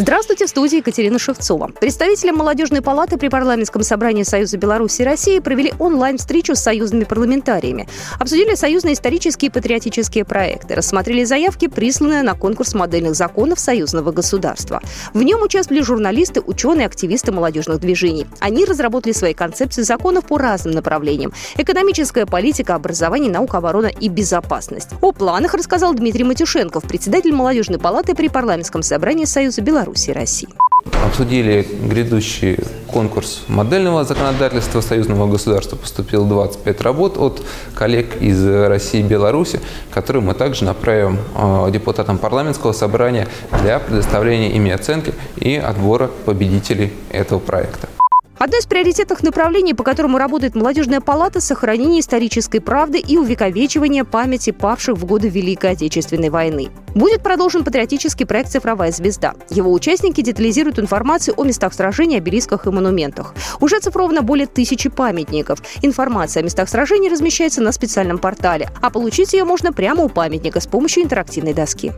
Здравствуйте, в студии Екатерина Шевцова. Представители Молодежной палаты при парламентском собрании Союза Беларуси и России провели онлайн-встречу с союзными парламентариями. Обсудили союзные исторические и патриотические проекты, рассмотрели заявки, присланные на конкурс модельных законов союзного государства. В нем участвовали журналисты, ученые, активисты молодежных движений. Они разработали свои концепции законов по разным направлениям. Экономическая политика, образование, наука, оборона и безопасность. О планах рассказал Дмитрий Матюшенков, председатель Молодежной палаты при парламентском собрании Союза Беларуси Беларуси и России. Обсудили грядущий конкурс модельного законодательства союзного государства. Поступило 25 работ от коллег из России и Беларуси, которые мы также направим э, депутатам парламентского собрания для предоставления ими оценки и отбора победителей этого проекта. Одно из приоритетных направлений, по которому работает молодежная палата – сохранение исторической правды и увековечивание памяти павших в годы Великой Отечественной войны. Будет продолжен патриотический проект «Цифровая звезда». Его участники детализируют информацию о местах сражений, обелисках и монументах. Уже оцифровано более тысячи памятников. Информация о местах сражений размещается на специальном портале, а получить ее можно прямо у памятника с помощью интерактивной доски.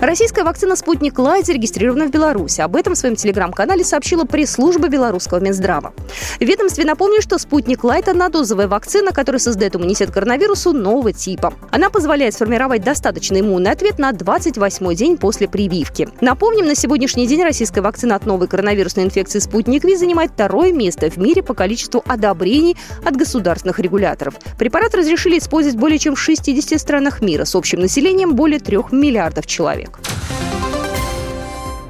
Российская вакцина «Спутник Лайт» зарегистрирована в Беларуси. Об этом в своем телеграм-канале сообщила пресс-служба белорусского Минздрава. В ведомстве напомнили, что «Спутник Лайт» – однодозовая вакцина, которая создает иммунитет к коронавирусу нового типа. Она позволяет сформировать достаточно иммунный ответ на 28-й день после прививки. Напомним, на сегодняшний день российская вакцина от новой коронавирусной инфекции «Спутник V» занимает второе место в мире по количеству одобрений от государственных регуляторов. Препарат разрешили использовать более чем в 60 странах мира с общим населением более 3 миллиардов человек.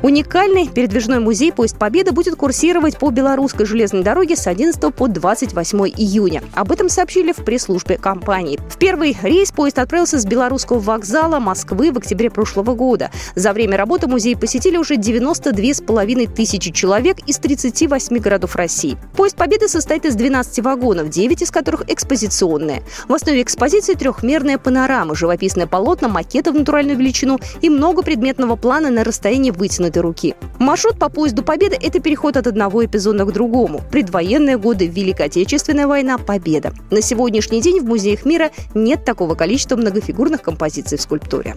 Уникальный передвижной музей «Поезд Победы» будет курсировать по белорусской железной дороге с 11 по 28 июня. Об этом сообщили в пресс-службе компании. В первый рейс поезд отправился с белорусского вокзала Москвы в октябре прошлого года. За время работы музей посетили уже 92,5 тысячи человек из 38 городов России. «Поезд Победы» состоит из 12 вагонов, 9 из которых экспозиционные. В основе экспозиции трехмерная панорама, живописное полотно, макеты в натуральную величину и много предметного плана на расстоянии вытянутой вытянутой руки. Маршрут по поезду Победы – это переход от одного эпизода к другому. Предвоенные годы, Великая Отечественная война, Победа. На сегодняшний день в музеях мира нет такого количества многофигурных композиций в скульптуре.